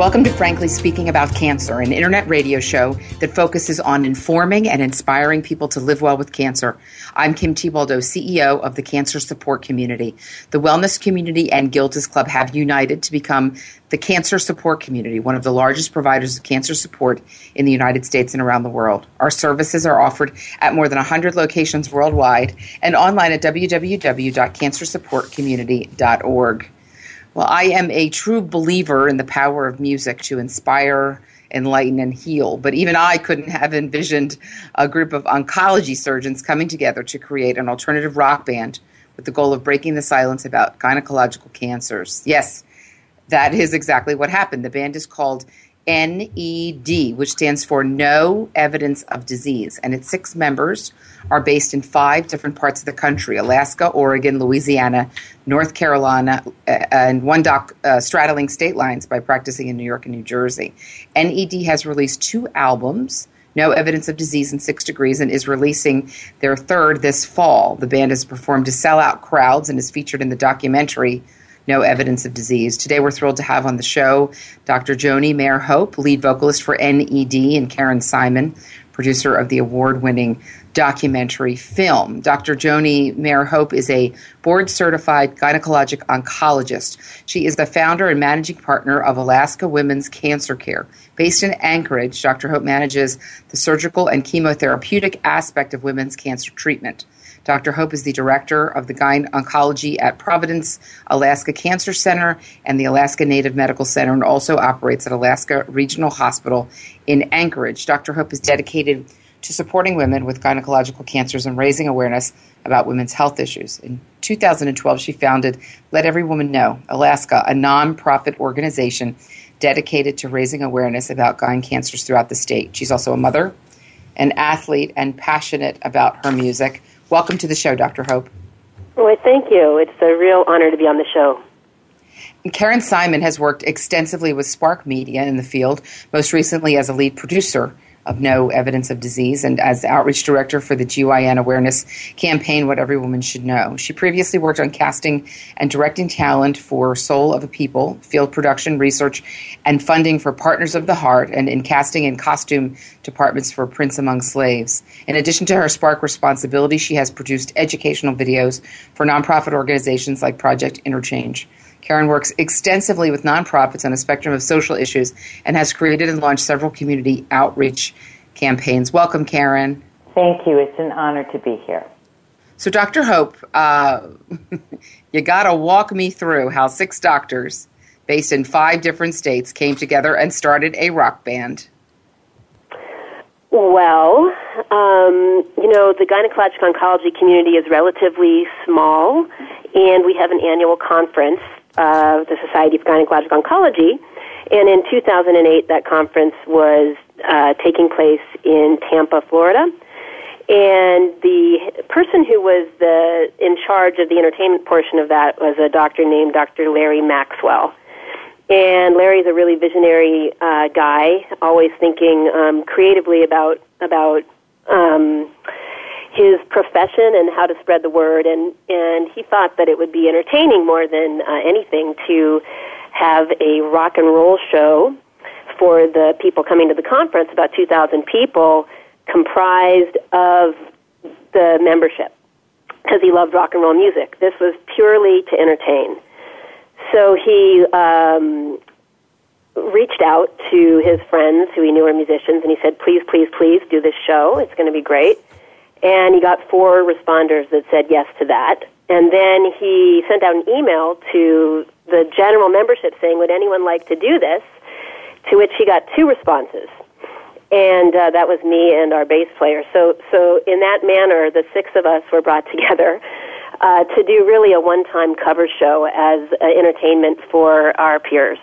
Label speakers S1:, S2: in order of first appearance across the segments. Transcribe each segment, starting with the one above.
S1: Welcome to Frankly Speaking About Cancer, an internet radio show that focuses on informing and inspiring people to live well with cancer. I'm Kim Thiboldeaux, CEO of the Cancer Support Community. The Wellness Community and Gilda's Club have united to become the Cancer Support Community, one of the largest providers of cancer support in the United States and around the world. Our services are offered at more than 100 locations worldwide and online at www.cancersupportcommunity.org. Well, I am a true believer in the power of music to inspire enlighten, and heal. But even I couldn't have envisioned a group of oncology surgeons coming together to create an alternative rock band with the goal of breaking the silence about gynecological cancers. Yes, that is exactly what happened. The band is called NED, which stands for No Evidence of Disease, and its six members are based in five different parts of the country Alaska, Oregon, Louisiana, North Carolina, uh, and one doc uh, straddling state lines by practicing in New York and New Jersey. NED has released two albums. No Evidence of Disease in Six Degrees, and is releasing their third this fall. The band has performed to sell out crowds and is featured in the documentary no evidence of disease. Today, we're thrilled to have on the show Dr. Joni Mayer Hope, lead vocalist for NED, and Karen Simon, producer of the award winning documentary film. Dr. Joni Mayer Hope is a board certified gynecologic oncologist. She is the founder and managing partner of Alaska Women's Cancer Care. Based in Anchorage, Dr. Hope manages the surgical and chemotherapeutic aspect of women's cancer treatment. Dr. Hope is the director of the Gyn Oncology at Providence Alaska Cancer Center and the Alaska Native Medical Center and also operates at Alaska Regional Hospital in Anchorage. Dr. Hope is dedicated to supporting women with gynecological cancers and raising awareness about women's health issues. In 2012, she founded Let Every Woman Know Alaska, a nonprofit organization dedicated to raising awareness about gyn cancers throughout the state. She's also a mother, an athlete, and passionate about her music. Welcome to the show, Dr. Hope.
S2: Well, thank you. It's a real honor to be on the show.
S1: Karen Simon has worked extensively with Spark Media in the field, most recently as a lead producer of no evidence of disease and as outreach director for the GYN awareness campaign, What Every Woman Should Know. She previously worked on casting and directing talent for Soul of a People, field production, research, and funding for Partners of the Heart, and in casting and costume departments for Prince Among Slaves. In addition to her Spark responsibility, she has produced educational videos for nonprofit organizations like Project Interchange. Karen works extensively with nonprofits on a spectrum of social issues and has created and launched several community outreach campaigns. Welcome, Karen.
S3: Thank you. It's an honor to be here.
S1: So, Dr. Hope, uh, you got to walk me through how six doctors based in five different states came together and started a rock band.
S2: Well, um, you know, the gynecologic oncology community is relatively small, and we have an annual conference uh, the Society of Gynecologic Oncology. And in 2008, that conference was uh, taking place in Tampa, Florida. And the person who was the, in charge of the entertainment portion of that was a doctor named Dr. Larry Maxwell. And Larry's a really visionary uh, guy, always thinking um, creatively about about um, his profession and how to spread the word and and he thought that it would be entertaining more than uh, anything to have a rock and roll show for the people coming to the conference about 2000 people comprised of the membership because he loved rock and roll music this was purely to entertain so he um, reached out to his friends who he knew were musicians, and he said, "Please, please, please do this show. It's going to be great." And he got four responders that said yes to that. And then he sent out an email to the general membership saying, "Would anyone like to do this?" To which he got two responses, and uh, that was me and our bass player. So, so in that manner, the six of us were brought together uh, to do really a one-time cover show as uh, entertainment for our peers.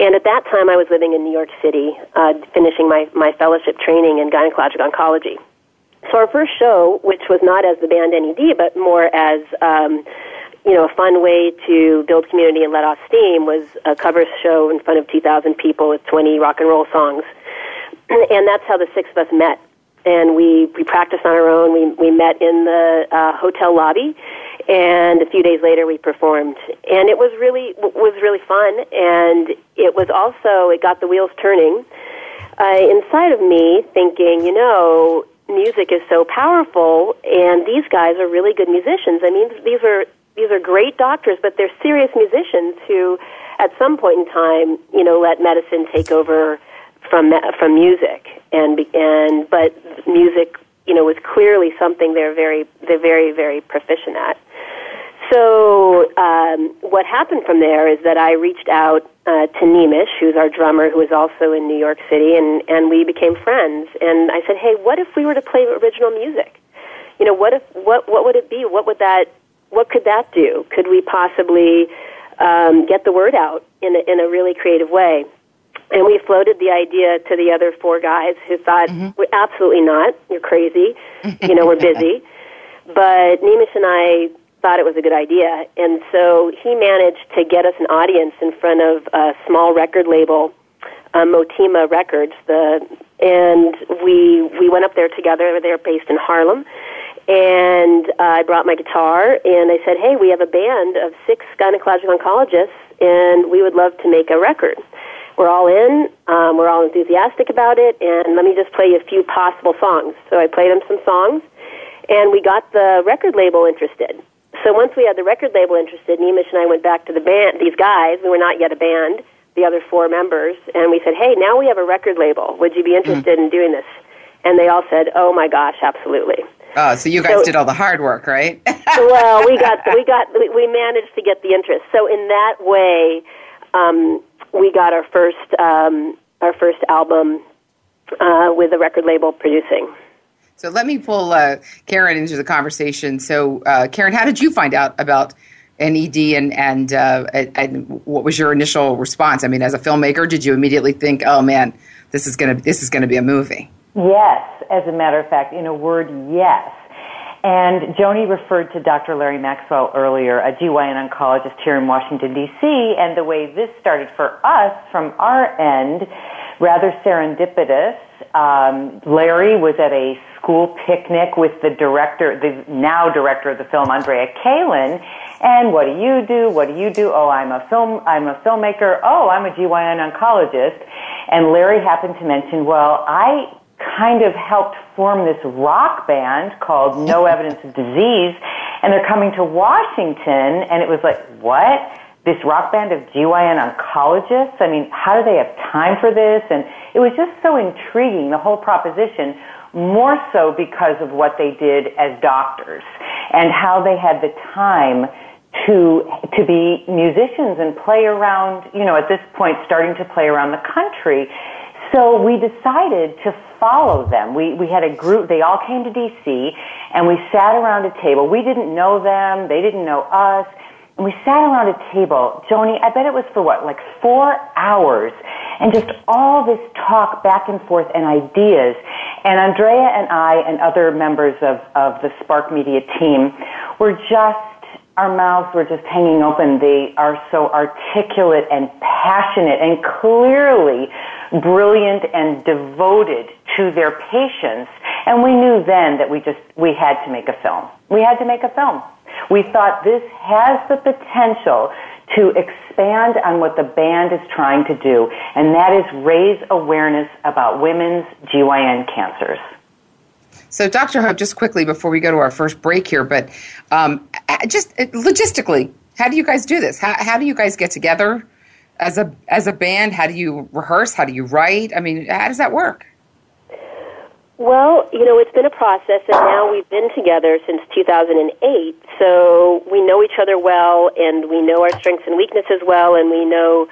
S2: And at that time, I was living in New York City, uh, finishing my, my fellowship training in gynecologic oncology. So our first show, which was not as the band NED, but more as um, you know a fun way to build community and let off steam, was a cover show in front of 2,000 people with 20 rock and roll songs. And that's how the six of us met. And we we practiced on our own. We we met in the uh, hotel lobby and a few days later we performed and it was really was really fun and it was also it got the wheels turning uh, inside of me thinking you know music is so powerful and these guys are really good musicians. I mean these are these are great doctors but they're serious musicians who at some point in time you know let medicine take over from from music. And and but music you know was clearly something they're very they're very very proficient at so um, what happened from there is that I reached out uh, to Nimesh, who's our drummer, who is also in New York City, and and we became friends. And I said, hey, what if we were to play original music? You know, what if what what would it be? What would that what could that do? Could we possibly um, get the word out in a, in a really creative way? And we floated the idea to the other four guys who thought, mm-hmm. absolutely not, you're crazy. you know, we're busy. But Nimesh and I thought it was a good idea. And so he managed to get us an audience in front of a small record label, uh, Motima Records. The and we we went up there together. They're based in Harlem. And uh, I brought my guitar, and I said, "Hey, we have a band of six gynecologic oncologists, and we would love to make a record." We're all in. Um, we're all enthusiastic about it, and let me just play you a few possible songs. So I played them some songs, and we got the record label interested. So once we had the record label interested, Nimesh and I went back to the band, these guys, we were not yet a band, the other four members, and we said, hey, now we have a record label. Would you be interested mm. in doing this? And they all said, oh my gosh, absolutely.
S1: Oh, so you guys so, did all the hard work, right?
S2: well, we got we got we managed to get the interest. So in that way, um, we got our first um, our first album uh, with a record label producing.
S1: So let me pull uh, Karen into the conversation. So, uh, Karen, how did you find out about NED, and and, uh, and what was your initial response? I mean, as a filmmaker, did you immediately think, "Oh man, this is gonna this is gonna be a movie"?
S3: Yes, as a matter of fact, in a word, yes. And Joni referred to Dr. Larry Maxwell earlier, a GYN oncologist here in Washington, D.C., and the way this started for us from our end, rather serendipitous. Um, Larry was at a school picnic with the director, the now director of the film, Andrea Kalin. And what do you do? What do you do? Oh, I'm a film, I'm a filmmaker. Oh, I'm a GYN oncologist. And Larry happened to mention, well, I kind of helped form this rock band called No Evidence of Disease, and they're coming to Washington, and it was like, what? This rock band of GYN oncologists? I mean, how do they have time for this? And it was just so intriguing, the whole proposition more so because of what they did as doctors and how they had the time to to be musicians and play around, you know, at this point starting to play around the country. So we decided to follow them. We we had a group, they all came to DC and we sat around a table. We didn't know them, they didn't know us. And we sat around a table, Joni, I bet it was for what, like four hours, and just all this talk back and forth and ideas. And Andrea and I and other members of, of the Spark Media team were just, our mouths were just hanging open. They are so articulate and passionate and clearly brilliant and devoted to their patients. And we knew then that we just, we had to make a film. We had to make a film. We thought this has the potential to expand on what the band is trying to do, and that is raise awareness about women's GYN cancers.
S1: So, Dr. Hope, just quickly before we go to our first break here, but um, just logistically, how do you guys do this? How, how do you guys get together? as a as a band? How do you rehearse? How do you write? I mean, how does that work?
S2: Well, you know, it's been a process, and now we've been together since 2008, so we know each other well, and we know our strengths and weaknesses well, and we know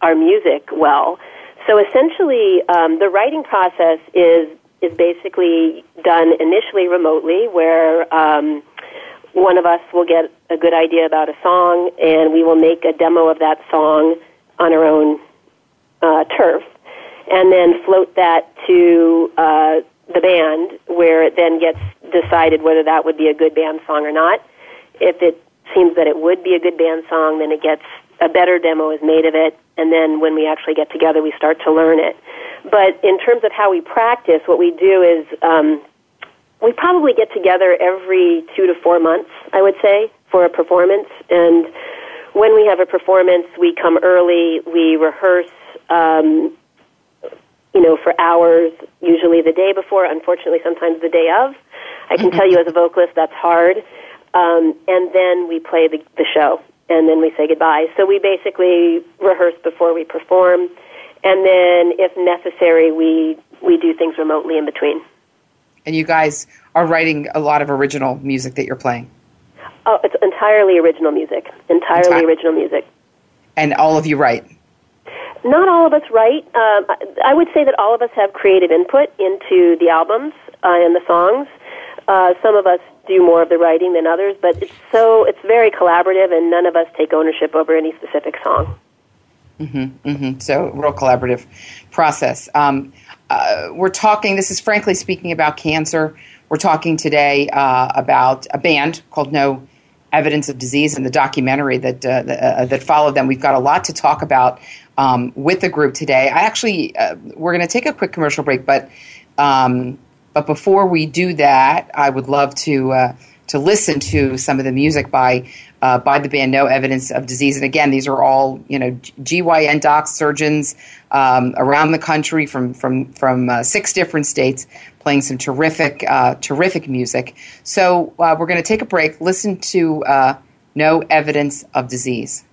S2: our music well. So essentially, um, the writing process is is basically done initially remotely, where um, one of us will get a good idea about a song, and we will make a demo of that song on our own uh, turf, and then float that to uh, the band, where it then gets decided whether that would be a good band song or not. If it seems that it would be a good band song, then it gets a better demo is made of it, and then when we actually get together, we start to learn it. But in terms of how we practice, what we do is um, we probably get together every two to four months, I would say, for a performance. And when we have a performance, we come early, we rehearse, um, you know, for hours, usually the day before, unfortunately, sometimes the day of. I can tell you as a vocalist, that's hard. Um, and then we play the, the show, and then we say goodbye. So we basically rehearse before we perform, and then if necessary, we, we do things remotely in between.
S1: And you guys are writing a lot of original music that you're playing.
S2: Oh, it's entirely original music. Entirely Entire- original music.
S1: And all of you write?
S2: Not all of us write. Um, I would say that all of us have creative input into the albums uh, and the songs. Uh, some of us do more of the writing than others, but it's so it's very collaborative, and none of us take ownership over any specific song.
S1: Mm-hmm, mm-hmm. So, real collaborative process. Um, uh, we're talking. This is frankly speaking about cancer. We're talking today uh, about a band called No Evidence of Disease and the documentary that uh, that, uh, that followed them. We've got a lot to talk about um, with the group today. I actually uh, we're going to take a quick commercial break, but um, but before we do that, I would love to uh, to listen to some of the music by uh, by the band No Evidence of Disease. And again, these are all you know GYN docs, surgeons um, around the country from from from uh, six different states playing some terrific uh, terrific music. So uh, we're going to take a break, listen to uh, No Evidence of Disease.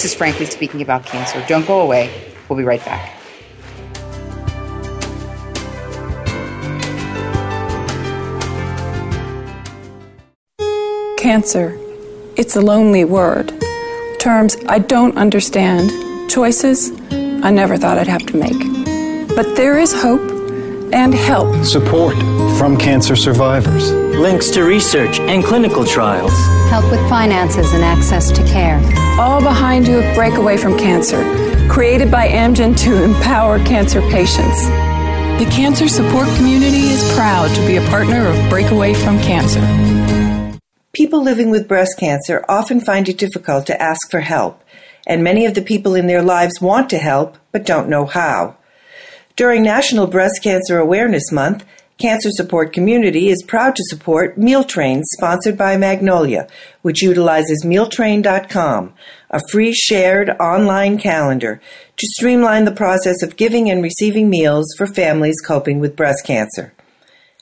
S1: This is Frankly Speaking About Cancer. Don't go away. We'll be right back.
S4: Cancer. It's a lonely word. Terms I don't understand. Choices I never thought I'd have to make. But there is hope and help.
S5: Support from cancer survivors.
S6: Links to research and clinical trials.
S7: Help with finances and access to care.
S4: All behind you at Breakaway from Cancer, created by Amgen to empower cancer patients.
S8: The cancer support community is proud to be a partner of Breakaway from Cancer.
S9: People living with breast cancer often find it difficult to ask for help, and many of the people in their lives want to help but don't know how. During National Breast Cancer Awareness Month, Cancer Support Community is proud to support Meal Train sponsored by Magnolia, which utilizes mealtrain.com, a free shared online calendar to streamline the process of giving and receiving meals for families coping with breast cancer.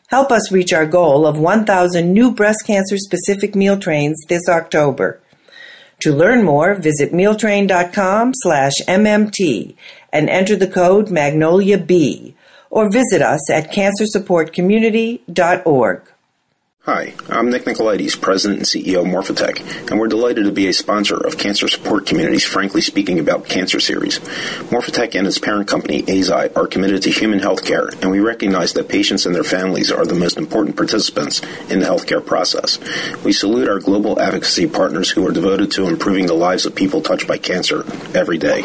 S9: Help us reach our goal of 1,000 new breast cancer specific meal trains this October. To learn more, visit mealtrain.com slash MMT and enter the code Magnolia B or visit us at cancersupportcommunity.org.
S10: Hi, I'm Nick Nicolaides, President and CEO of Morphotek, and we're delighted to be a sponsor of Cancer Support Community's Frankly Speaking About Cancer series. Morphotek and its parent company, Eisai, are committed to human health care, and we recognize that patients and their families are the most important participants in the healthcare process. We salute our global advocacy partners who are devoted to improving the lives of people touched by cancer every day.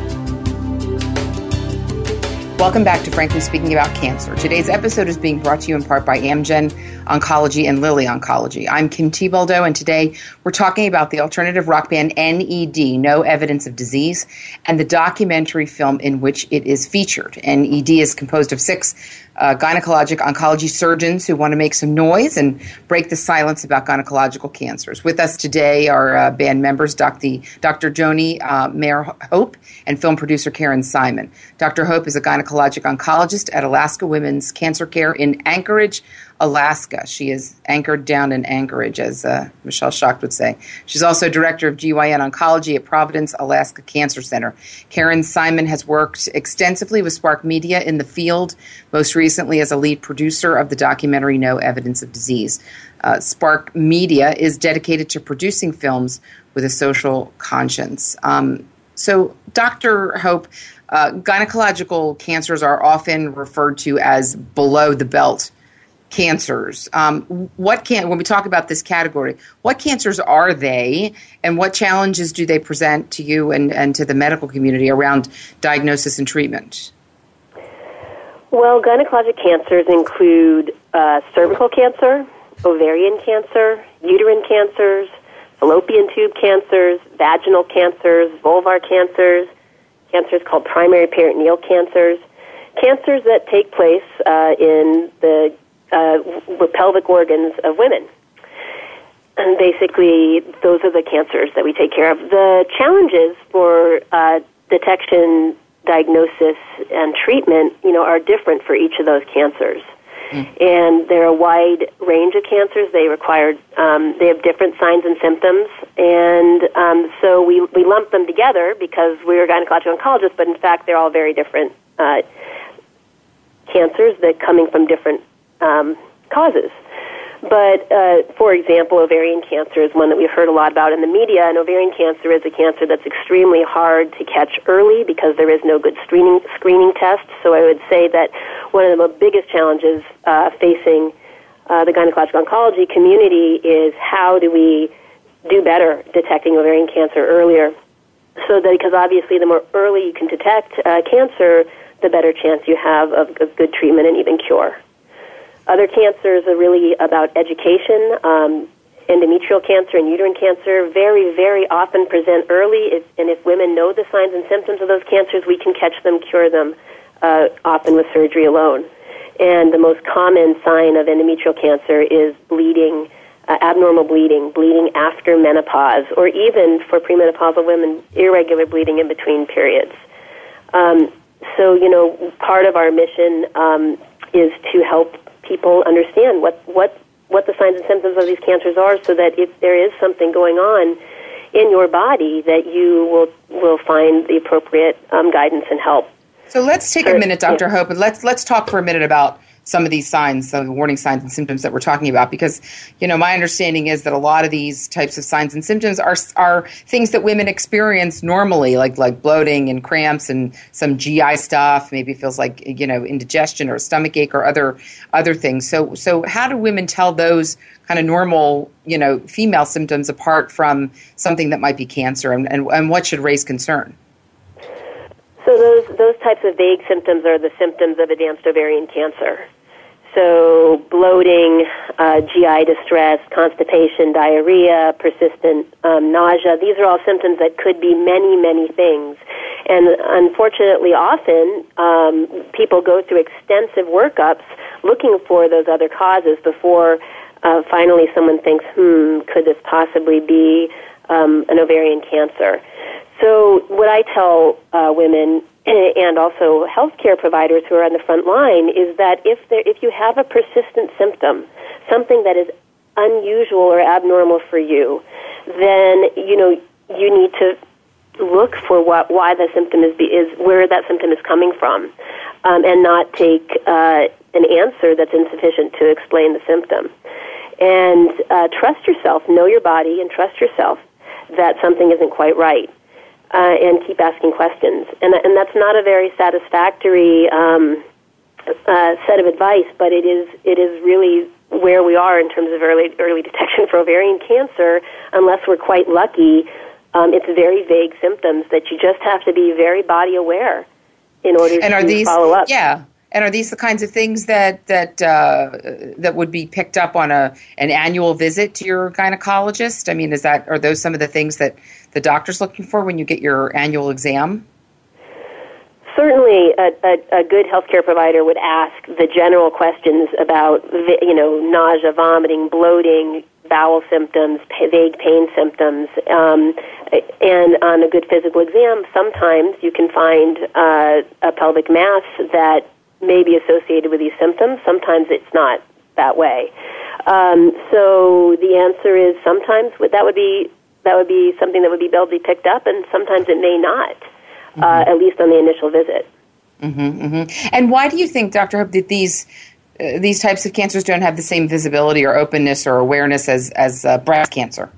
S1: Welcome back to Frankly Speaking About Cancer. Today's episode is being brought to you in part by Amgen Oncology and Lilly Oncology. I'm Kim Thiboldeaux, and today we're talking about the alternative rock band NED, No Evidence of Disease, and the documentary film in which it is featured. NED is composed of six uh, gynecologic oncology surgeons who want to make some noise and break the silence about gynecological cancers. With us today are uh, band members Dr. Dr. Joni uh, Mayer Hope and film producer Karen Simon. Dr. Hope is a gynecologic oncologist at Alaska Women's Cancer Care in Anchorage, Alaska. She is anchored down in Anchorage, as uh, Michelle Schacht would say. She's also director of GYN Oncology at Providence Alaska Cancer Center. Karen Simon has worked extensively with Spark Media in the field, most recently as a lead producer of the documentary No Evidence of Disease. Uh, Spark Media is dedicated to producing films with a social conscience. Um, so, Dr. Hope, uh, gynecological cancers are often referred to as below the belt cancers. Um, what can when we talk about this category, what cancers are they, and what challenges do they present to you and, and to the medical community around diagnosis and treatment?
S2: Well, gynecologic cancers include uh, cervical cancer, ovarian cancer, uterine cancers, fallopian tube cancers, vaginal cancers, vulvar cancers, cancers called primary peritoneal cancers, cancers that take place uh, in the uh, pelvic organs of women. And basically, those are the cancers that we take care of. The challenges for uh, detection, diagnosis, and treatment, you know, are different for each of those cancers. Mm. And there are a wide range of cancers. They require, um, they have different signs and symptoms. And um, so we, we lump them together because we're gynecological oncologists, but in fact, they're all very different uh, cancers that coming from different um, causes. But, uh, for example, ovarian cancer is one that we've heard a lot about in the media, and ovarian cancer is a cancer that's extremely hard to catch early because there is no good screening, screening test. So I would say that one of the biggest challenges uh, facing uh, the gynecologic oncology community is how do we do better detecting ovarian cancer earlier? So that, because obviously the more early you can detect uh, cancer, the better chance you have of, of good treatment and even cure. Other cancers are really about education. Um, endometrial cancer and uterine cancer very, very often present early, if, and if women know the signs and symptoms of those cancers, we can catch them, cure them, uh, often with surgery alone. And the most common sign of endometrial cancer is bleeding, uh, abnormal bleeding, bleeding after menopause, or even for premenopausal women, irregular bleeding in between periods. Um, so, you know, part of our mission um, is to help people understand what what what the signs and symptoms of these cancers are, so that if there is something going on in your body, that you will will find the appropriate um, guidance and help.
S1: So let's take a minute, Dr. Hope, and let's let's talk for a minute about some of these signs, the warning signs and symptoms that we're talking about, because you know my understanding is that a lot of these types of signs and symptoms are are things that women experience normally, like like bloating and cramps and some GI stuff. Maybe feels like you know indigestion or stomach ache or other other things. So so how do women tell those kind of normal you know female symptoms apart from something that might be cancer, and and, and what should raise concern?
S2: Those those types of vague symptoms are the symptoms of advanced ovarian cancer. So, bloating, uh, GI distress, constipation, diarrhea, persistent um, nausea, these are all symptoms that could be many, many things. And unfortunately, often um, people go through extensive workups looking for those other causes before uh, finally someone thinks, hmm, could this possibly be um, an ovarian cancer? So, what I tell uh, women and also healthcare providers who are on the front line is that if there, if you have a persistent symptom, something that is unusual or abnormal for you, then you know you need to look for what why the symptom is is where that symptom is coming from, um, and not take uh, an answer that's insufficient to explain the symptom. And uh, trust yourself, know your body, and trust yourself that something isn't quite right uh, and keep asking questions. And, and that's not a very satisfactory um, uh, set of advice, but it is it is really where we are in terms of early early detection for ovarian cancer. Unless we're quite lucky, um, it's very vague symptoms that you just have to be very body aware in order
S1: and
S2: to
S1: are these,
S2: follow up.
S1: Yeah. And are these the kinds of things that that uh, that would be picked up on a an annual visit to your gynecologist? I mean, is that are those some of the things that the doctor's looking for when you get your annual exam?
S2: Certainly, a, a, a good healthcare provider would ask the general questions about, you know, nausea, vomiting, bloating, bowel symptoms, vague pain symptoms, um, and on a good physical exam, sometimes you can find uh, a pelvic mass that may be associated with these symptoms. Sometimes it's not that way. Um, so the answer is sometimes that would be that would be something that would be able to be picked up, and sometimes it may not, uh, mm-hmm. uh, at least on the initial visit.
S1: Mm-hmm, mm-hmm. And why do you think, Dr. Hope, that these uh, these types of cancers don't have the same visibility or openness or awareness as as uh, breast cancer?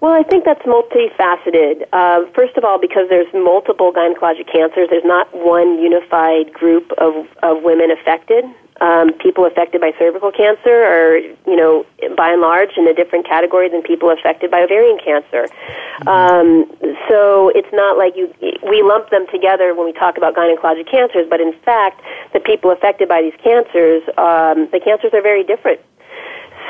S2: Well, I think that's multifaceted. Uh, first of all, because there's multiple gynecologic cancers, there's not one unified group of, of women affected um, people affected by cervical cancer are, you know, by and large in a different category than people affected by ovarian cancer. Mm-hmm. Um, so it's not like you we lump them together when we talk about gynecologic cancers, but in fact, the people affected by these cancers, um, the cancers are very different.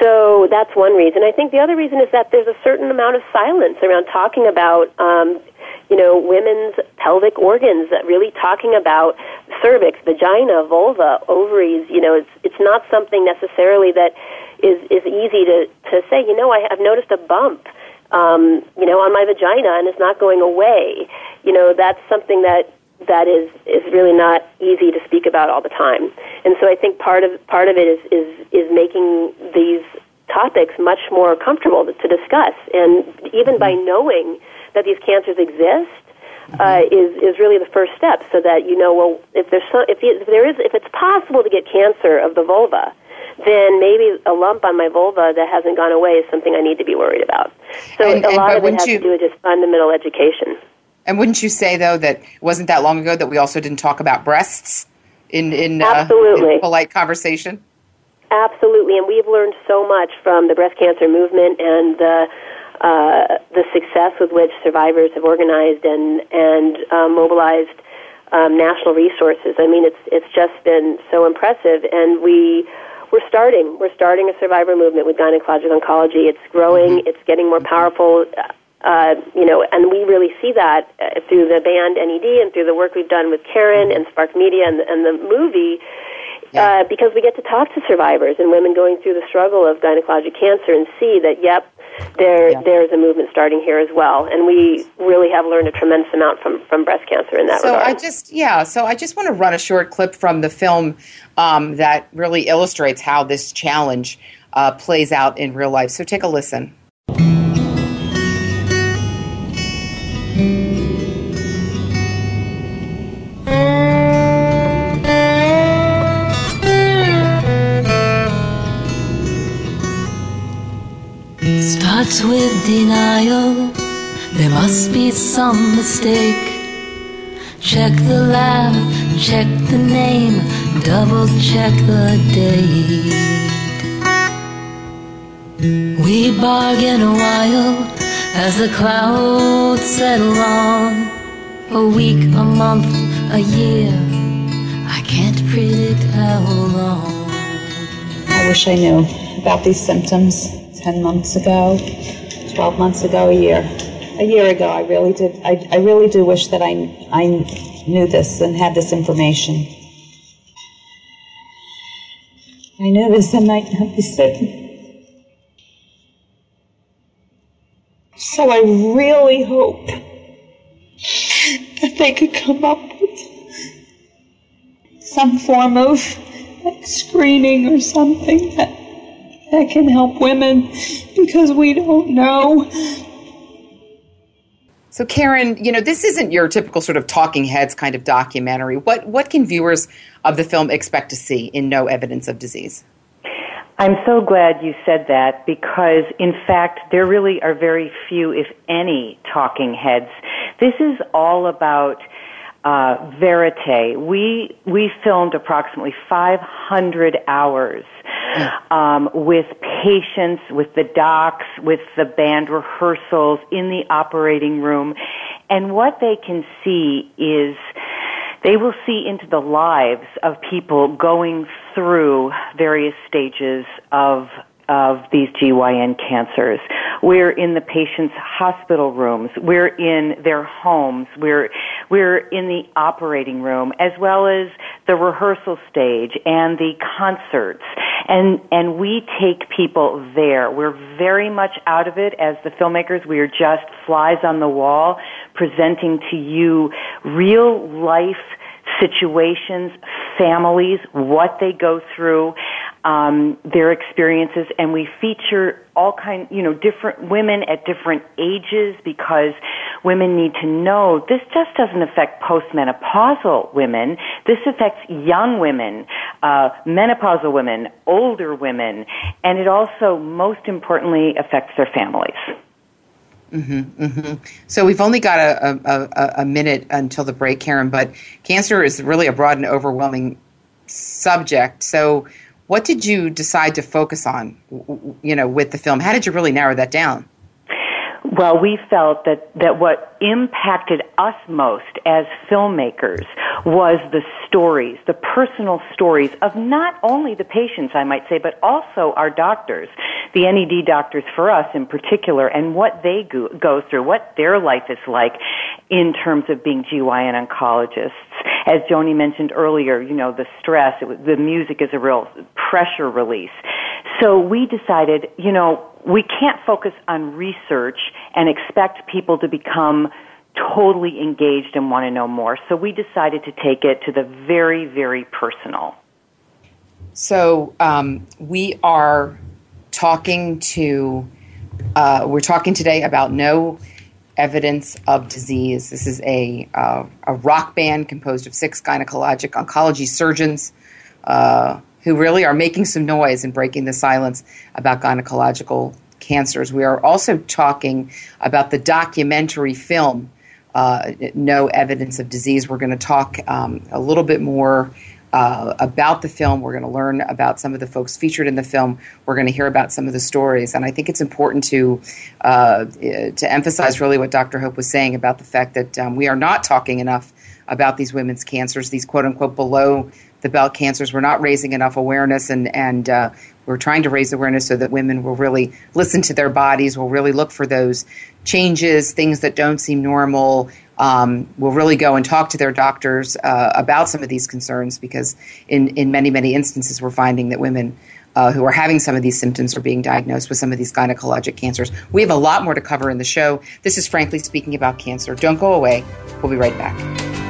S2: So that's one reason. I think the other reason is that there's a certain amount of silence around talking about um, you know, women's pelvic organs, really talking about cervix, vagina, vulva, ovaries, you know, it's, it's not something necessarily that is, is easy to, to say, you know, I, I've noticed a bump, um, you know, on my vagina and it's not going away. You know, that's something that that is is really not easy to speak about all the time. And so I think part of part of it is is is making these topics much more comfortable to, to discuss. And even by knowing that these cancers exist uh, is is really the first step, so that you know, well, if there's some, if, if there is, if it's possible to get cancer of the vulva, then maybe a lump on my vulva that hasn't gone away is something I need to be worried about. So and, a lot of it has you, to do with just fundamental education.
S1: And wouldn't you say though that wasn't that long ago that we also didn't talk about breasts in in,
S2: Absolutely.
S1: Uh, in polite conversation?
S2: Absolutely, and we've learned so much from the breast cancer movement and the uh, the success with which survivors have organized and and uh, mobilized um, national resources. I mean, it's it's just been so impressive, and we we're starting we're starting a survivor movement with gynecologic oncology. It's growing. Mm-hmm. It's getting more powerful. Uh, you know, and we really see that uh, through the band NED and through the work we've done with Karen and Spark Media and, and the movie. Yeah. Uh, because we get to talk to survivors and women going through the struggle of gynecologic cancer and see that, yep, there yeah. there's a movement starting here as well, and we really have learned a tremendous amount from from breast cancer in that
S1: so
S2: regard.
S1: I just yeah, so I just want to run a short clip from the film um, that really illustrates how this challenge uh, plays out in real life. So take a listen.
S11: Starts with denial. There must be some mistake. Check the lab, check the name, double check the date. We bargain a while as the clouds settle on. A week, a month, a year. I can't predict how long.
S12: I wish I knew about these symptoms 10 months ago, 12 months ago, a year. A year ago, I really did. I, I really do wish that I, I knew this and had this information. I knew this, I might not be sick. So I really hope that they could come up with some form of like screening or something that that can help women because we don't know.
S1: So Karen, you know, this isn't your typical sort of talking heads kind of documentary. What what can viewers of the film expect to see in No Evidence of Disease?
S3: I'm so glad you said that because, in fact, there really are very few, if any, talking heads. This is all about uh, verite. We we filmed approximately 500 hours um, with patients, with the docs, with the band rehearsals in the operating room, and what they can see is they will see into the lives of people going through various stages of of these GYN cancers. We're in the patient's hospital rooms. We're in their homes. We're, we're in the operating room as well as the rehearsal stage and the concerts. And, and we take people there. We're very much out of it as the filmmakers. We are just flies on the wall presenting to you real life situations, families, what they go through, um, their experiences, and we feature all kind, you know, different women at different ages because women need to know this just doesn't affect postmenopausal women. This affects young women, uh, menopausal women, older women, and it also, most importantly, affects their families.
S1: Mm-hmm, mm-hmm. So we've only got a, a, a, minute until the break, Karen, but cancer is really a broad and overwhelming subject. So what did you decide to focus on, you know, with the film? How did you really narrow that down?
S3: Well, we felt that, that what impacted us most as filmmakers was the stories, the personal stories of not only the patients, I might say, but also our doctors, the NED doctors for us in particular, and what they go, go through, what their life is like in terms of being GYN oncologists. As Joni mentioned earlier, you know, the stress, the music is a real pressure release. So we decided, you know, we can't focus on research and expect people to become totally engaged and want to know more. So we decided to take it to the very, very personal.
S1: So um, we are talking to, uh, we're talking today about no evidence of disease. This is a, uh, a rock band composed of six gynecologic oncology surgeons. Uh, who really are making some noise and breaking the silence about gynecological cancers. We are also talking about the documentary film, uh, No Evidence of Disease. We're going to talk um, a little bit more. Uh, about the film. We're going to learn about some of the folks featured in the film. We're going to hear about some of the stories, and I think it's important to uh, to emphasize really what Dr. Hope was saying about the fact that um, we are not talking enough about these women's cancers, these quote unquote below the belt cancers. We're not raising enough awareness, and and uh, we're trying to raise awareness so that women will really listen to their bodies, will really look for those changes, things that don't seem normal. Um, will really go and talk to their doctors uh, about some of these concerns because in in many many instances we're finding that women. Uh, who are having some of these symptoms are being diagnosed with some of these gynecologic cancers. We have a lot more to cover in the show. This is Frankly Speaking About Cancer. Don't go away. We'll be right back.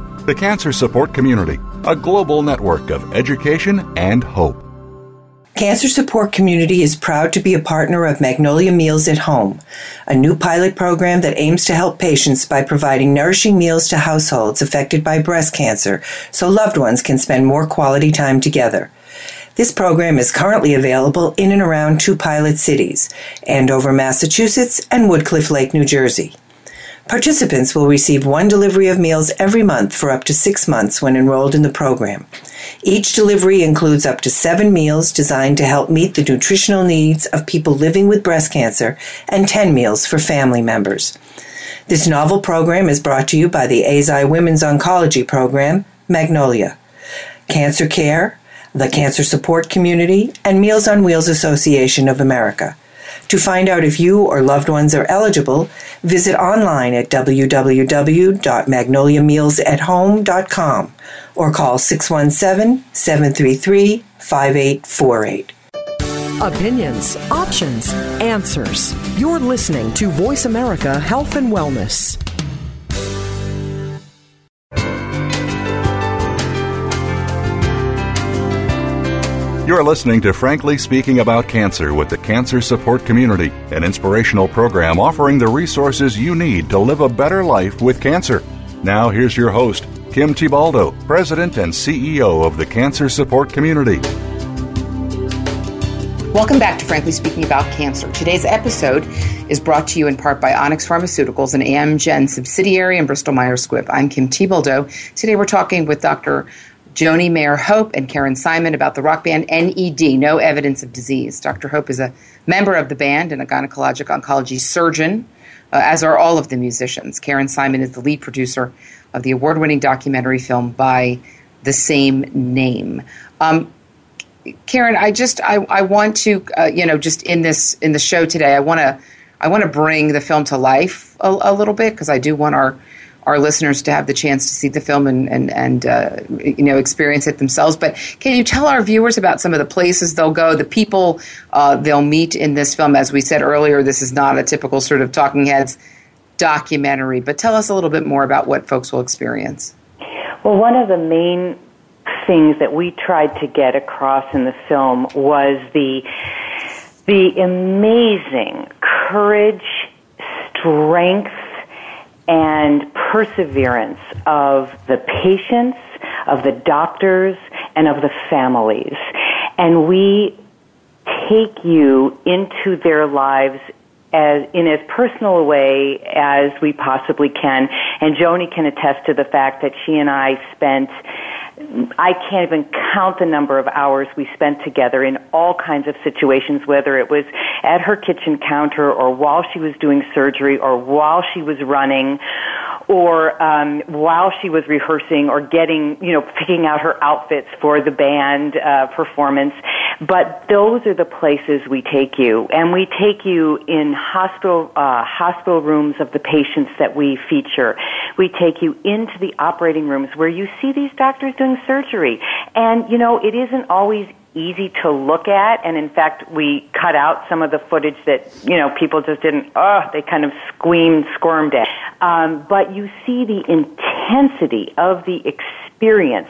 S13: The Cancer Support Community, a global network of education and hope.
S9: Cancer Support Community is proud to be a partner of Magnolia Meals at Home, a new pilot program that aims to help patients by providing nourishing meals to households affected by breast cancer so loved ones can spend more quality time together. This program is currently available in and around two pilot cities, Andover, Massachusetts, and Woodcliff Lake, New Jersey. Participants will receive one delivery of meals every month for up to six months when enrolled in the program. Each delivery includes up to seven meals designed to help meet the nutritional needs of people living with breast cancer and 10 meals for family members. This novel program is brought to you by the Eisai Women's Oncology Program, Magnolia. Cancer Care, the Cancer Support Community, and Meals on Wheels Association of America. To find out if you or loved ones are eligible, visit online at www.magnoliamealsathome.com or call 617 733 5848.
S14: Opinions, options, answers. You're listening to Voice America Health and Wellness.
S13: You're listening to Frankly Speaking About Cancer with the Cancer Support Community, an inspirational program offering the resources you need to live a better life with cancer. Now, here's your host, Kim Thiboldeaux, President and CEO of the Cancer Support Community.
S1: Welcome back to Frankly Speaking About Cancer. Today's episode is brought to you in part by Onyx Pharmaceuticals, an Amgen subsidiary in Bristol Myers Squibb. I'm Kim Thiboldeaux. Today we're talking with Dr. Joni Mayer Hope and Karen Simon about the rock band NED, No Evidence of Disease. Dr. Hope is a member of the band and a gynecologic oncology surgeon, uh, as are all of the musicians. Karen Simon is the lead producer of the award winning documentary film by the same name. Um, Karen, I just I, I want to uh, you know just in this in the show today I want to I want to bring the film to life a, a little bit because I do want our our listeners to have the chance to see the film and and, and uh, you know experience it themselves. But can you tell our viewers about some of the places they'll go, the people uh, they'll meet in this film? As we said earlier, this is not a typical sort of talking heads documentary. But tell us a little bit more about what folks will experience.
S3: Well, one of the main things that we tried to get across in the film was the the amazing courage, strength, and perseverance of the patients, of the doctors, and of the families. And we take you into their lives as in as personal a way as we possibly can. And Joni can attest to the fact that she and I spent I can't even count the number of hours we spent together in all kinds of situations, whether it was at her kitchen counter or while she was doing surgery or while she was running or um, while she was rehearsing or getting, you know, picking out her outfits for the band uh, performance. But those are the places we take you, and we take you in hospital uh, hospital rooms of the patients that we feature. We take you into the operating rooms where you see these doctors doing surgery, and you know it isn't always easy to look at and in fact we cut out some of the footage that you know people just didn't oh they kind of screamed squirmed at um, but you see the intensity of the experience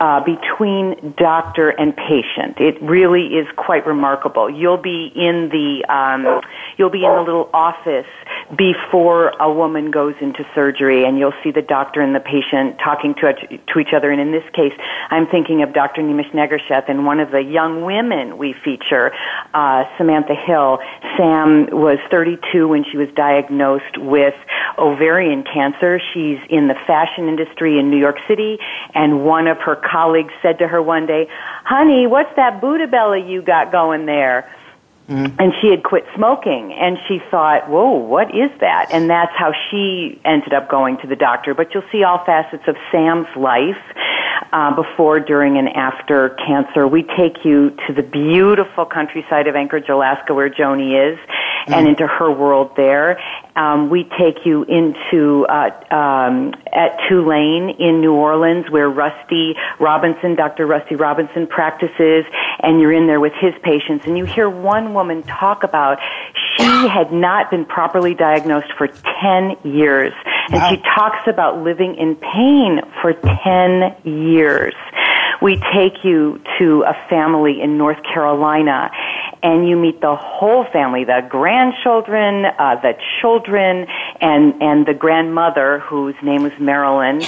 S3: uh, between doctor and patient. It really is quite remarkable. You'll be in the um, you'll be in the little office before a woman goes into surgery, and you'll see the doctor and the patient talking to to each other. And in this case, I'm thinking of Dr. Nimesh Nagarsheth and one of the young women we feature, uh, Samantha Hill. Sam was 32 when she was diagnosed with ovarian cancer. She's in the fashion industry in New York City, and one of her colleagues said to her one day, Honey, what's that Buddha belly you got going there? Mm-hmm. And she had quit smoking, and she thought, "Whoa, what is that?" And that's how she ended up going to the doctor. But you'll see all facets of Sam's life uh, before, during, and after cancer. We take you to the beautiful countryside of Anchorage, Alaska, where Joni is, and into her world there. Um, we take you into uh, um, at Tulane in New Orleans, where Rusty Robinson, Dr. Rusty Robinson, practices, and you're in there with his patients, and you hear one woman talk about she had not been properly diagnosed for ten years, and wow. she talks about living in pain for ten years we take you to a family in North Carolina and you meet the whole family, the grandchildren, uh, the children, and, and the grandmother whose name was Marilyn.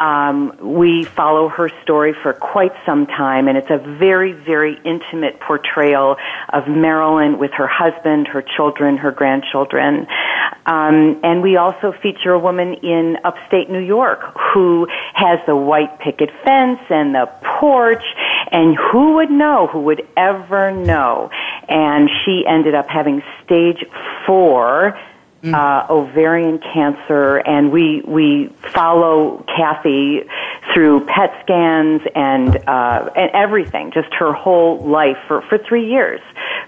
S3: Um, we follow her story for quite some time, and it's a very, very intimate portrayal of Marilyn with her husband, her children, her grandchildren. Um, and we also feature a woman in upstate New York who has the white picket fence and the porch, and who would know, who would ever know? And she ended up having stage four mm. uh, ovarian cancer, and we we follow Kathy through PET scans and uh, and everything, just her whole life for for three years,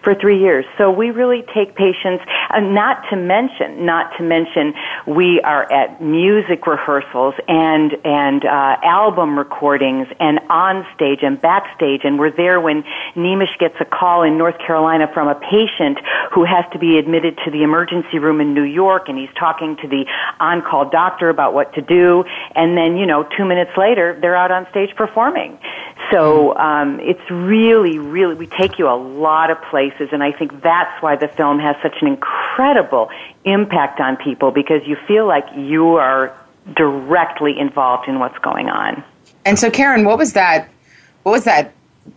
S3: for three years. So we really take patients, uh, not to mention, not to mention, we are at music rehearsals and and uh, album recordings and on stage and backstage, and we're there when Nimesh gets a call in North Carolina from a patient who has to be admitted to the emergency room in New York, and he's talking to the on-call doctor about what to do, and then you know two minutes later later, they're out on stage performing. So um, it's really, really, we take you a lot of places, and I think that's why the film has such an incredible impact on people because you feel like you are directly involved in what's going on.
S1: And so, Karen, what was that? What was that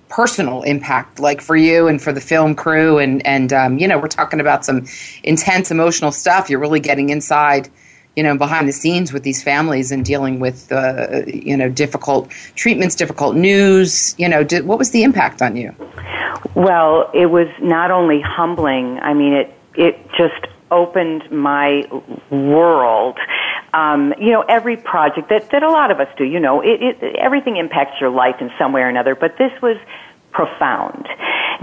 S1: personal impact like for you and for the film crew? And and um, you know, we're talking about some intense emotional stuff. You're really getting inside you know, behind the scenes with these families and dealing with, uh, you know, difficult treatments, difficult news. You know, did, what was the impact on you?
S3: Well, it was not only humbling. I mean, it it just opened my world. Um, you know, every project that that a lot of us do. You know, it, it everything impacts your life in some way or another. But this was profound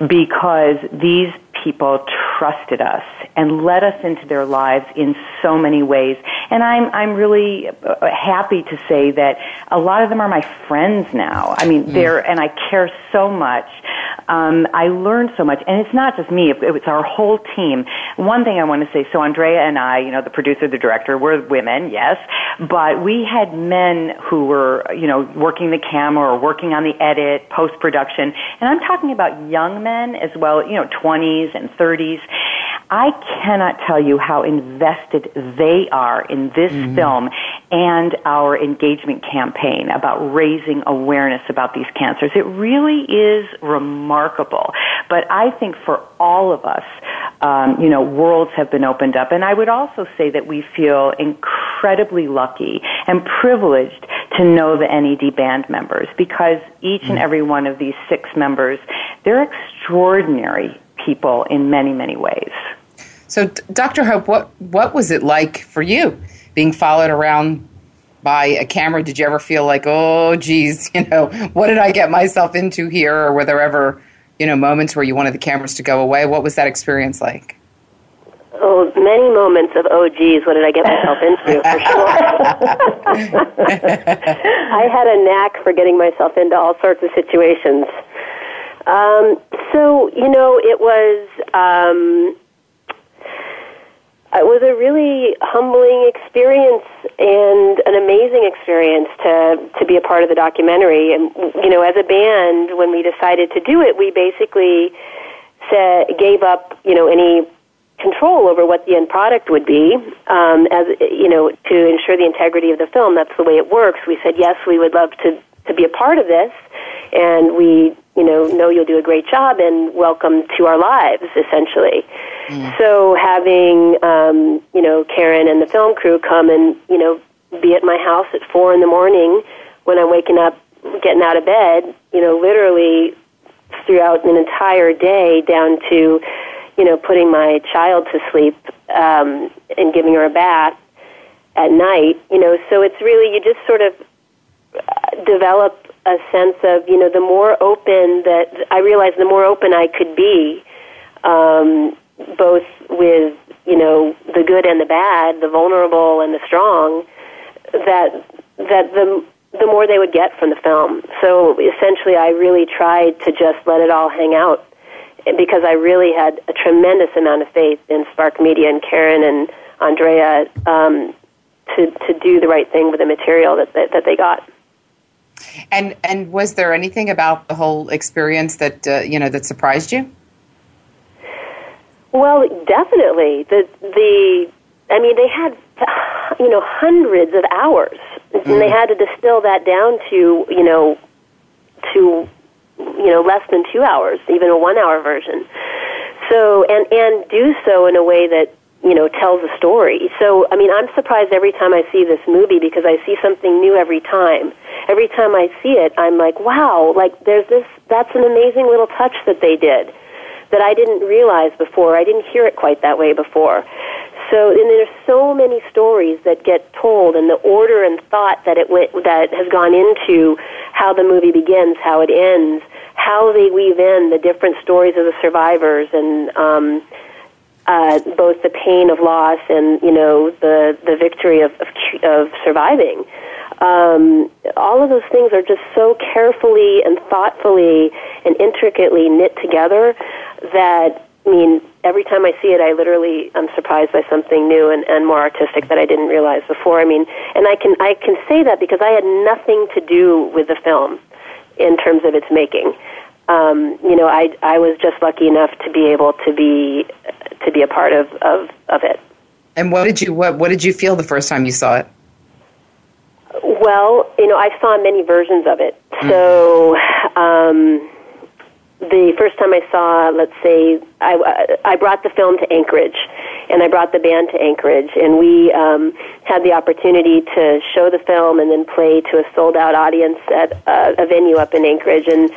S3: because these people trusted us and let us into their lives in so many ways. And I'm I'm really happy to say that a lot of them are my friends now. I mean, mm. they're and I care so much. Um, I learned so much, and it's not just me; it's our whole team. One thing I want to say: so Andrea and I, you know, the producer, the director, we're women, yes, but we had men who were, you know, working the camera or working on the edit, post production, and I'm talking about young men as well, you know, 20s and 30s. I cannot tell you how invested they are in this mm-hmm. film and our engagement campaign about raising awareness about these cancers. It really is remarkable. But I think for all of us, um, you know, worlds have been opened up. And I would also say that we feel incredibly lucky and privileged to know the NED band members because each and mm. every one of these six members, they're extraordinary people in many, many ways.
S1: So, Dr. Hope, what, what was it like for you being followed around by a camera? Did you ever feel like, oh, geez, you know, what did I get myself into here? Or were there ever, you know, moments where you wanted the cameras to go away? What was that experience like?
S2: Oh, many moments of oh geez, what did I get myself into? For sure. I had a knack for getting myself into all sorts of situations. Um, so you know, it was um, it was a really humbling experience and an amazing experience to to be a part of the documentary. And you know, as a band, when we decided to do it, we basically said, gave up you know any control over what the end product would be. Um, as you know, to ensure the integrity of the film, that's the way it works. We said yes, we would love to to be a part of this, and we you know know you'll do a great job and welcome to our lives essentially. Mm. So having um, you know Karen and the film crew come and you know be at my house at four in the morning when I'm waking up, getting out of bed, you know, literally throughout an entire day down to you know putting my child to sleep um, and giving her a bath at night. You know, so it's really you just sort of uh, develop a sense of you know the more open that I realized the more open I could be um, both with you know the good and the bad, the vulnerable and the strong, that that the the more they would get from the film. So essentially, I really tried to just let it all hang out because I really had a tremendous amount of faith in Spark Media and Karen and Andrea um, to to do the right thing with the material that that, that they got.
S1: And and was there anything about the whole experience that uh, you know that surprised you?
S2: Well, definitely. The the I mean, they had you know hundreds of hours, mm. and they mm. had to distill that down to you know to you know less than two hours, even a one hour version. So and and do so in a way that you know tells a story. So I mean, I'm surprised every time I see this movie because I see something new every time. Every time I see it, I'm like, wow, like there's this. That's an amazing little touch that they did that I didn't realize before. I didn't hear it quite that way before. So, and there's so many stories that get told, and the order and thought that it went that has gone into how the movie begins, how it ends, how they weave in the different stories of the survivors, and um, uh, both the pain of loss and you know the the victory of of, of surviving. Um, all of those things are just so carefully and thoughtfully and intricately knit together that I mean, every time I see it, I literally am surprised by something new and, and more artistic that I didn't realize before. I mean, and I can I can say that because I had nothing to do with the film in terms of its making. Um, you know, I I was just lucky enough to be able to be to be a part of of, of it.
S1: And what did you what what did you feel the first time you saw it?
S2: Well, you know, I saw many versions of it. Mm-hmm. So. Um, the first time I saw, let's say, I, I brought the film to Anchorage, and I brought the band to Anchorage, and we um, had the opportunity to show the film and then play to a sold out audience at uh, a venue up in Anchorage, and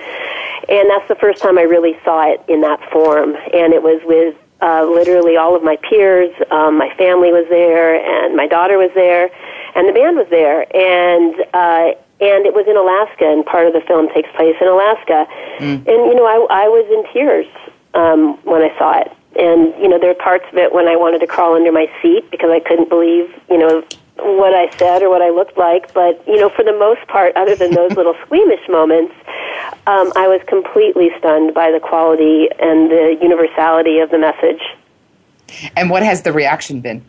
S2: and that's the first time I really saw it in that form, and it was with uh, literally all of my peers, um, my family was there, and my daughter was there, and the band was there, and uh, and it was in Alaska, and part of the film takes place in Alaska. Mm. And you know, I, I was in tears um, when I saw it, and you know, there were parts of it when I wanted to crawl under my seat because I couldn't believe, you know, what I said or what I looked like. But you know, for the most part, other than those little squeamish moments, um, I was completely stunned by the quality and the universality of the message.
S1: And what has the reaction been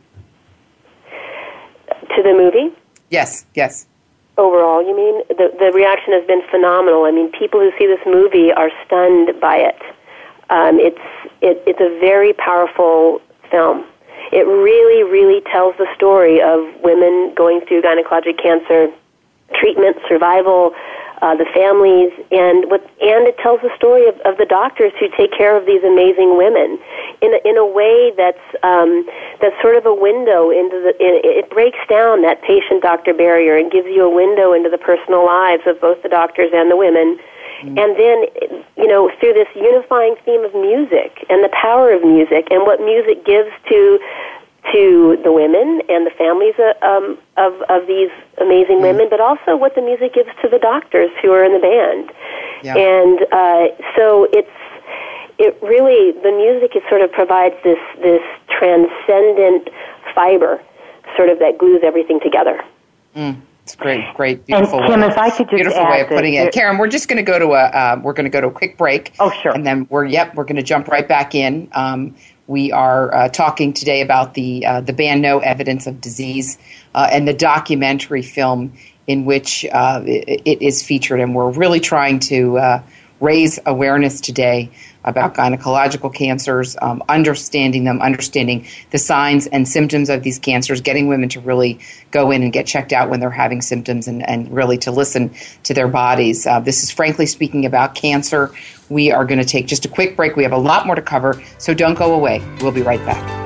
S2: to the movie?
S1: Yes, yes
S2: overall, you mean? The, the reaction has been phenomenal. I mean, people who see this movie are stunned by it. Um, it's, it, it's a very powerful film. It really, really tells the story of women going through gynecologic cancer treatment, survival, uh, the families, and what, and it tells the story of, of the doctors who take care of these amazing women in a, in a way that's um, that's sort of a window into the. In, it breaks down that patient doctor barrier and gives you a window into the personal lives of both the doctors and the women. Mm-hmm. And then, you know, through this unifying theme of music and the power of music and what music gives to to the women and the families uh, um, of of these amazing mm. women, but also what the music gives to the doctors who are in the band. Yeah. And uh, so it's it really the music is sort of provides this this transcendent fiber, sort of that glues everything together.
S1: Mm. It's great, great, beautiful.
S3: And Kim,
S1: way,
S3: if I could just
S1: beautiful way of putting it, Karen. We're just going to go to a uh, we're going to go to a quick break.
S3: Oh, sure.
S1: And then we're yep, we're going to jump right back in. Um, we are uh, talking today about the uh, the band No Evidence of Disease uh, and the documentary film in which uh, it, it is featured, and we're really trying to uh, raise awareness today about gynecological cancers, um, understanding them, understanding the signs and symptoms of these cancers, getting women to really go in and get checked out when they're having symptoms and, and really to listen to their bodies. Uh, this is frankly speaking about cancer. We are going to take just a quick break. We have a lot more to cover, so don't go away. We'll be right back.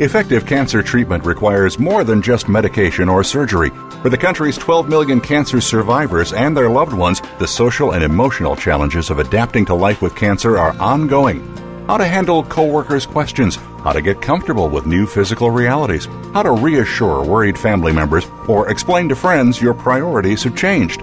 S13: Effective cancer treatment requires more than just medication or surgery. For the country's 12 million cancer survivors and their loved ones, the social and emotional challenges of adapting to life with cancer are ongoing. How to handle coworkers' questions, how to get comfortable with new physical realities, how to reassure worried family members, or explain to friends your priorities have changed.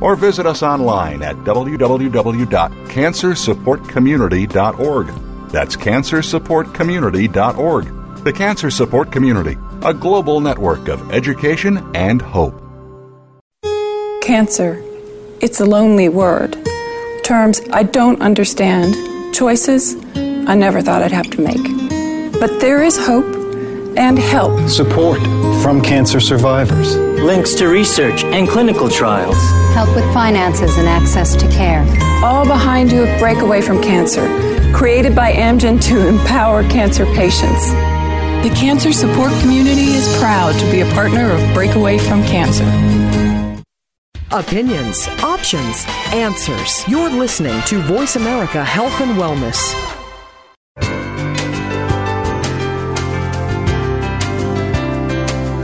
S13: or visit us online at www.cancersupportcommunity.org. That's cancersupportcommunity.org. The Cancer Support Community, a global network of education and hope.
S4: Cancer. It's a lonely word. Terms I don't understand. Choices I never thought I'd have to make. But there is hope and help.
S5: Support from cancer survivors.
S6: Links to research and clinical trials.
S7: Help with finances and access to care.
S4: All behind you at Breakaway from Cancer, created by Amgen to empower cancer patients.
S8: The cancer support community is proud to be a partner of Breakaway from Cancer.
S14: Opinions, options, answers. You're listening to Voice America Health and Wellness.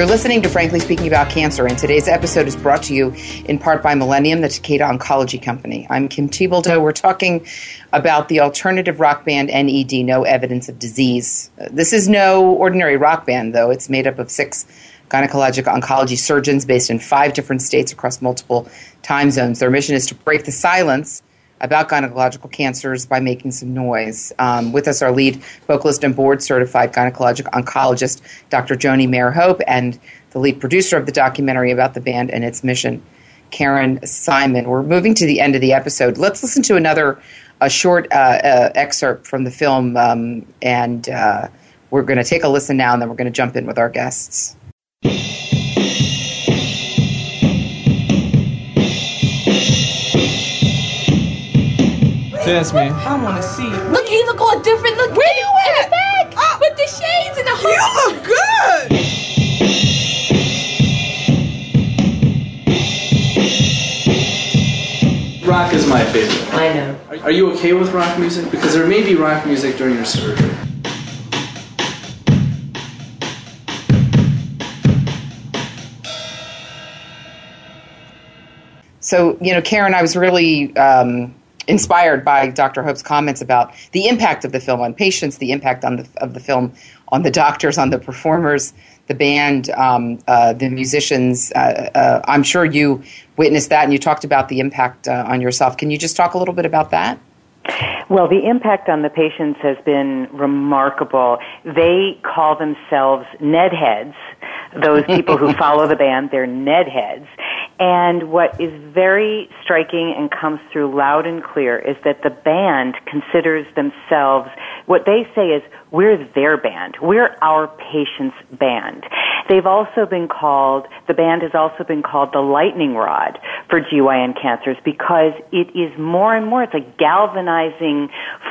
S1: You're listening to Frankly Speaking About Cancer, and today's episode is brought to you in part by Millennium, the Takeda Oncology Company. I'm Kim Thiboldeaux. We're talking about the alternative rock band NED, No Evidence of Disease. This is no ordinary rock band, though. It's made up of six gynecologic oncology surgeons based in five different states across multiple time zones. Their mission is to break the silence about gynecological cancers by making some noise. Um, with us, our lead vocalist and board certified gynecologic oncologist, Dr. Joni Mayer Hope, and the lead producer of the documentary about the band and its mission, Karen Simon. We're moving to the end of the episode. Let's listen to another a short uh, uh, excerpt from the film, um, and uh, we're going to take a listen now, and then we're going to jump in with our guests.
S15: That's me.
S16: I want to see it. Look, you look all different. Look, where you at? Back. With the shades and the hood. You look good.
S15: Rock is my favorite.
S16: I know.
S15: Are, are you okay with rock music? Because there may be rock music during your surgery.
S1: So, you know, Karen, I was really um, inspired by Dr. Hope's comments about the impact of the film on patients, the impact on the, of the film on the doctors, on the performers, the band, um, uh, the musicians. Uh, uh, I'm sure you witnessed that and you talked about the impact uh, on yourself. Can you just talk a little bit about that?
S3: Well, the impact on the patients has been remarkable. They call themselves Ned heads. Those people who follow the band, they're Ned heads. And what is very striking and comes through loud and clear is that the band considers themselves, what they say is, we're their band. We're our patient's band. They've also been called, the band has also been called the lightning rod for GYN cancers because it is more and more, it's a galvanizing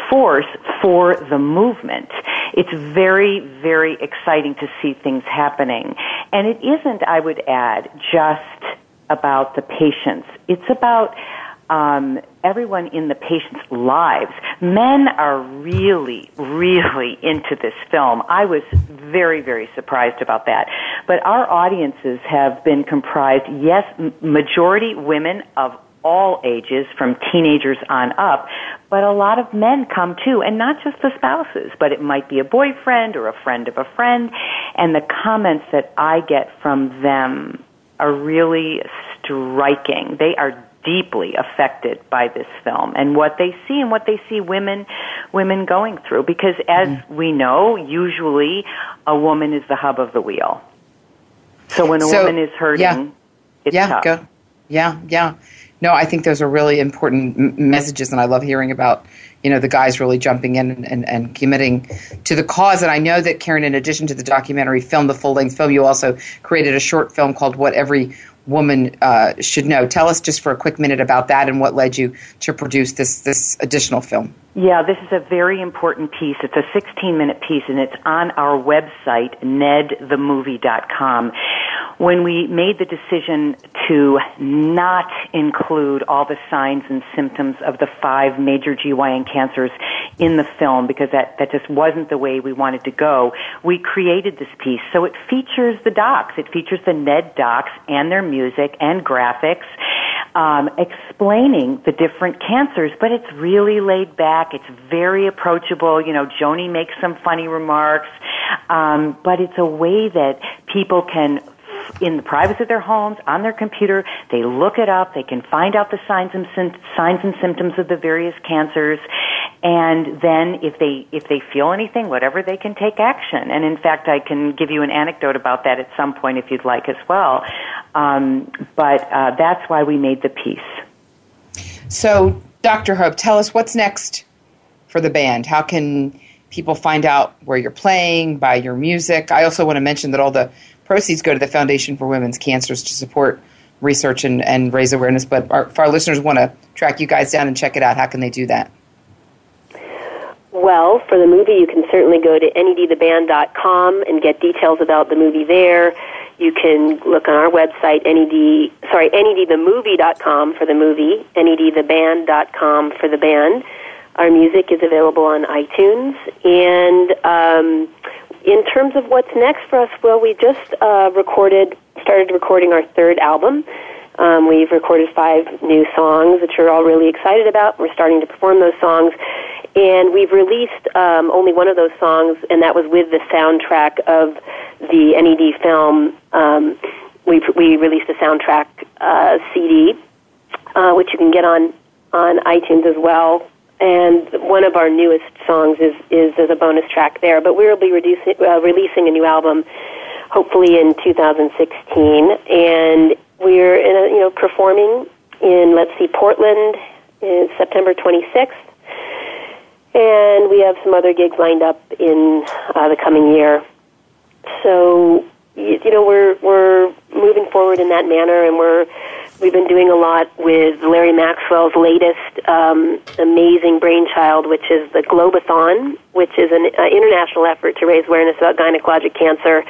S3: force for the movement. It's very, very exciting to see things happening. And it isn't, I would add, just about the patients. It's about um, everyone in the patient's lives. Men are really, really into this film. I was very, very surprised about that. But our audiences have been comprised, yes, majority women of all ages, from teenagers on up, but a lot of men come too, and not just the spouses, but it might be a boyfriend or a friend of a friend, and the comments that I get from them are really striking. They are deeply affected by this film and what they see and what they see women women going through because as mm. we know usually a woman is the hub of the wheel so when a so, woman is hurting
S1: yeah,
S3: it's
S1: yeah
S3: tough.
S1: go yeah yeah no i think those are really important m- messages and i love hearing about you know the guys really jumping in and, and, and, committing to the cause and i know that karen in addition to the documentary film the full-length film you also created a short film called what every woman uh, should know. Tell us just for a quick minute about that and what led you to produce this this additional film.
S3: Yeah, this is a very important piece. It's a 16 minute piece and it's on our website, nedthemovie.com. When we made the decision to not include all the signs and symptoms of the five major GYN cancers in the film because that, that just wasn't the way we wanted to go, we created this piece. So it features the docs. It features the Ned docs and their music and graphics um, explaining the different cancers, but it's really laid back. It's very approachable. You know, Joni makes some funny remarks, um, but it's a way that people can in the privacy of their homes, on their computer. They look it up. They can find out the signs and signs and symptoms of the various cancers, and then if they if they feel anything, whatever, they can take action. And in fact, I can give you an anecdote about that at some point if you'd like as well. Um, but uh, that's why we made the piece.
S1: So, Dr. Hope, tell us what's next for the band. How can people find out where you're playing, buy your music? I also want to mention that all the proceeds go to the Foundation for Women's Cancers to support research and, and raise awareness. But our, if our listeners want to track you guys down and check it out, how can they do that?
S2: Well, for the movie, you can certainly go to nedtheband.com and get details about the movie there. You can look on our website, ned, sorry, nedthemovie.com for the movie, nedtheband.com for the band. Our music is available on iTunes. And um, in terms of what's next for us, well, we just uh, recorded, started recording our third album. Um, we've recorded five new songs, which we're all really excited about. We're starting to perform those songs. And we've released um, only one of those songs, and that was with the soundtrack of the NED film. Um, we, we released a soundtrack uh, CD, uh, which you can get on, on iTunes as well. And one of our newest songs is, is as a bonus track there. But we'll be reducing, uh, releasing a new album hopefully in 2016. And we're in a, you know performing in let's see Portland in September 26th, and we have some other gigs lined up in uh, the coming year. So you, you know we're we're moving forward in that manner, and we're we've been doing a lot with Larry Maxwell's latest um, amazing brainchild, which is the Globathon, which is an uh, international effort to raise awareness about gynecologic cancer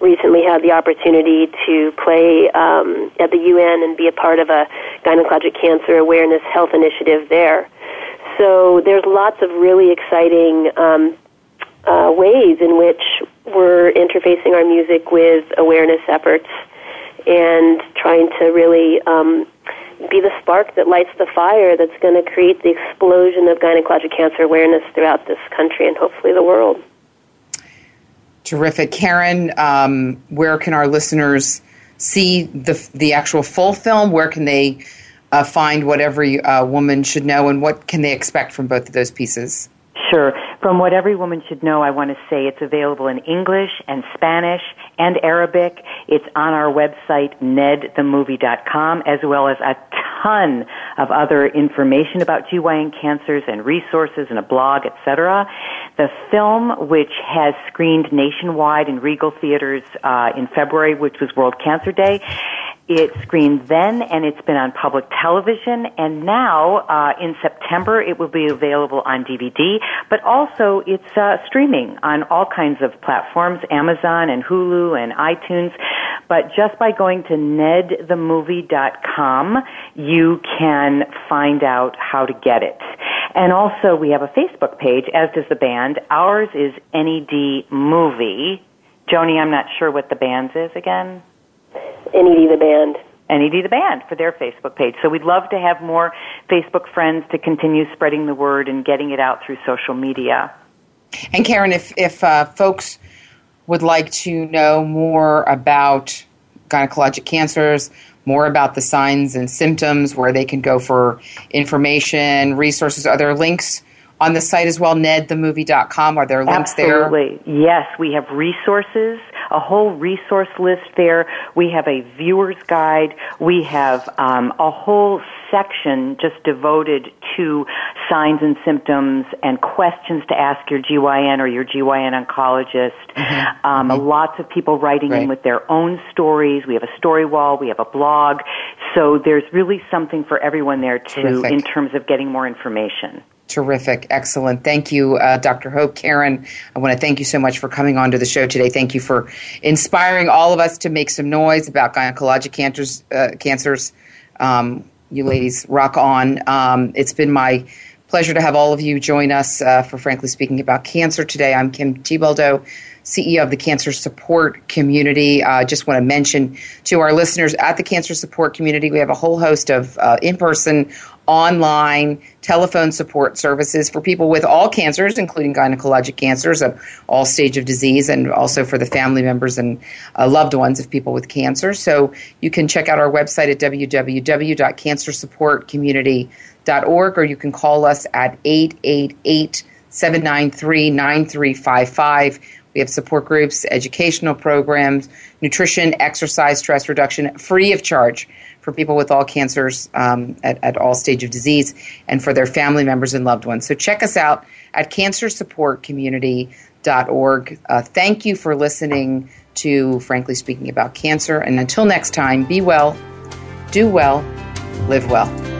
S2: recently had the opportunity to play um, at the UN and be a part of a gynecologic cancer awareness health initiative there. So there's lots of really exciting um, uh, ways in which we're interfacing our music with awareness efforts and trying to really um, be the spark that lights the fire that's going to create the explosion of gynecologic cancer awareness throughout this country and hopefully the world.
S1: Terrific. Karen, um, where can our listeners see the, the actual full film? Where can they uh, find what every uh, woman should know, and what can they expect from both of those pieces?
S3: Sure. From what every woman should know, I want to say it's available in English and Spanish and Arabic. It's on our website, nedthemovie.com, as well as a ton of other information about GYN cancers and resources and a blog, etc. The film, which has screened nationwide in Regal theaters uh, in February, which was World Cancer Day, it screened then, and it's been on public television, and now uh, in September it will be available on DVD. But also, it's uh, streaming on all kinds of platforms, Amazon and Hulu and iTunes. But just by going to nedthemovie.com, you can find out how to get it. And also, we have a Facebook page, as does the band. Ours is NED Movie. Joni, I'm not sure what the band's is again.
S2: NED the band.
S3: NED the band for their Facebook page. So we'd love to have more Facebook friends to continue spreading the word and getting it out through social media.
S1: And Karen, if if uh, folks would like to know more about gynecologic cancers, more about the signs and symptoms, where they can go for information, resources, are there links on the site as well, nedthemovie.com? Are there links
S3: Absolutely. there? Yes, we have resources, a whole resource list there. We have a viewer's guide. We have um, a whole section just devoted to signs and symptoms and questions to ask your GYN or your GYN oncologist. Mm-hmm. Um, mm-hmm. Lots of people writing right. in with their own stories. We have a story wall. We have a blog. So there's really something for everyone there too Terrific. in terms of getting more information.
S1: Terrific. Excellent. Thank you, uh, Dr. Hope. Karen, I want to thank you so much for coming on to the show today. Thank you for inspiring all of us to make some noise about gynecologic cancers. Uh, cancers. Um, you ladies rock on. Um, it's been my pleasure to have all of you join us uh, for Frankly Speaking about Cancer today. I'm Kim Thiboldeaux. CEO of the Cancer Support Community. I uh, just want to mention to our listeners at the Cancer Support Community, we have a whole host of uh, in person, online, telephone support services for people with all cancers, including gynecologic cancers of all stage of disease, and also for the family members and uh, loved ones of people with cancer. So you can check out our website at www.cancersupportcommunity.org, or you can call us at 888 793 9355 we have support groups, educational programs, nutrition, exercise, stress reduction, free of charge for people with all cancers um, at, at all stage of disease and for their family members and loved ones. So check us out at cancersupportcommunity.org. Uh, thank you for listening to Frankly Speaking About Cancer. And until next time, be well, do well, live well.